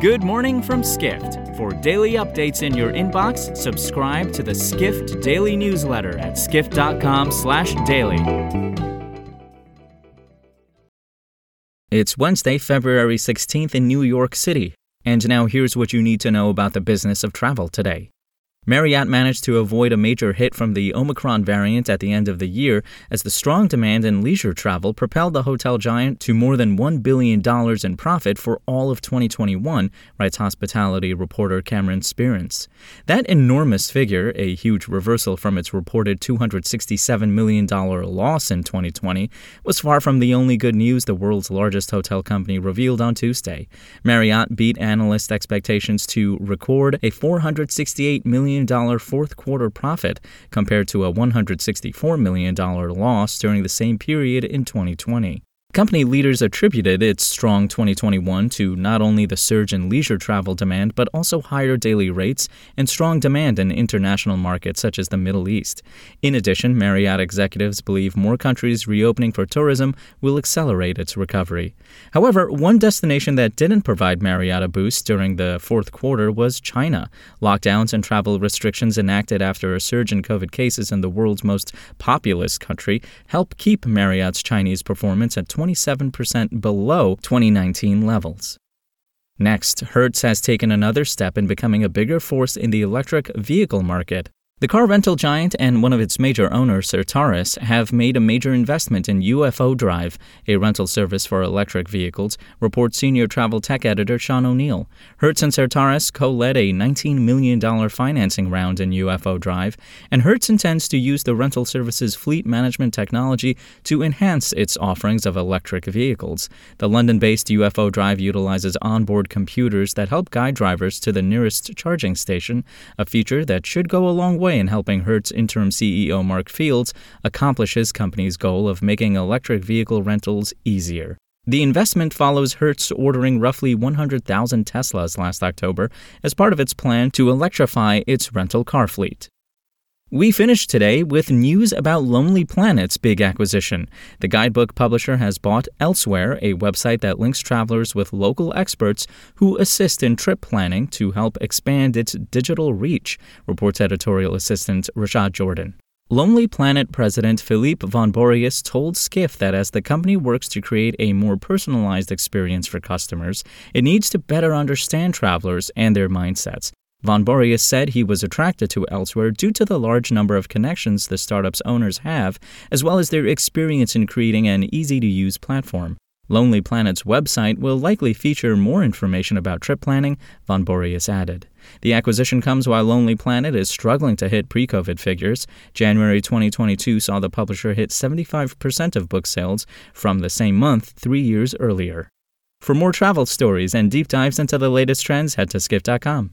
Good morning from Skift. For daily updates in your inbox, subscribe to the Skift Daily newsletter at skift.com/daily. It's Wednesday, February 16th in New York City. And now here's what you need to know about the business of travel today. Marriott managed to avoid a major hit from the Omicron variant at the end of the year as the strong demand in leisure travel propelled the hotel giant to more than $1 billion in profit for all of 2021, writes hospitality reporter Cameron Sperance. That enormous figure, a huge reversal from its reported $267 million loss in 2020, was far from the only good news the world's largest hotel company revealed on Tuesday. Marriott beat analyst expectations to record a $468 million million fourth quarter profit compared to a $164 million loss during the same period in 2020. Company leaders attributed its strong 2021 to not only the surge in leisure travel demand, but also higher daily rates and strong demand in international markets such as the Middle East. In addition, Marriott executives believe more countries reopening for tourism will accelerate its recovery. However, one destination that didn't provide Marriott a boost during the fourth quarter was China. Lockdowns and travel restrictions enacted after a surge in COVID cases in the world's most populous country helped keep Marriott's Chinese performance at 27% below 2019 levels. Next, Hertz has taken another step in becoming a bigger force in the electric vehicle market. The car rental giant and one of its major owners, Certares, have made a major investment in UFO Drive, a rental service for electric vehicles, reports senior travel tech editor Sean O'Neill. Hertz and Certares co led a $19 million financing round in UFO Drive, and Hertz intends to use the rental service's fleet management technology to enhance its offerings of electric vehicles. The London based UFO Drive utilizes onboard computers that help guide drivers to the nearest charging station, a feature that should go a long way way in helping Hertz interim CEO Mark Fields accomplish his company's goal of making electric vehicle rentals easier. The investment follows Hertz ordering roughly 100,000 Teslas last October as part of its plan to electrify its rental car fleet. We finish today with news about Lonely Planet's big acquisition. The guidebook publisher has bought Elsewhere, a website that links travelers with local experts who assist in trip planning to help expand its digital reach, reports editorial assistant Rashad Jordan. Lonely Planet president Philippe von Borries told Skift that as the company works to create a more personalized experience for customers, it needs to better understand travelers and their mindsets. Von Borries said he was attracted to Elsewhere due to the large number of connections the startup's owners have, as well as their experience in creating an easy to use platform. Lonely Planet's website will likely feature more information about trip planning, Von Borries added. The acquisition comes while Lonely Planet is struggling to hit pre COVID figures. January 2022 saw the publisher hit 75% of book sales from the same month three years earlier. For more travel stories and deep dives into the latest trends, head to skift.com.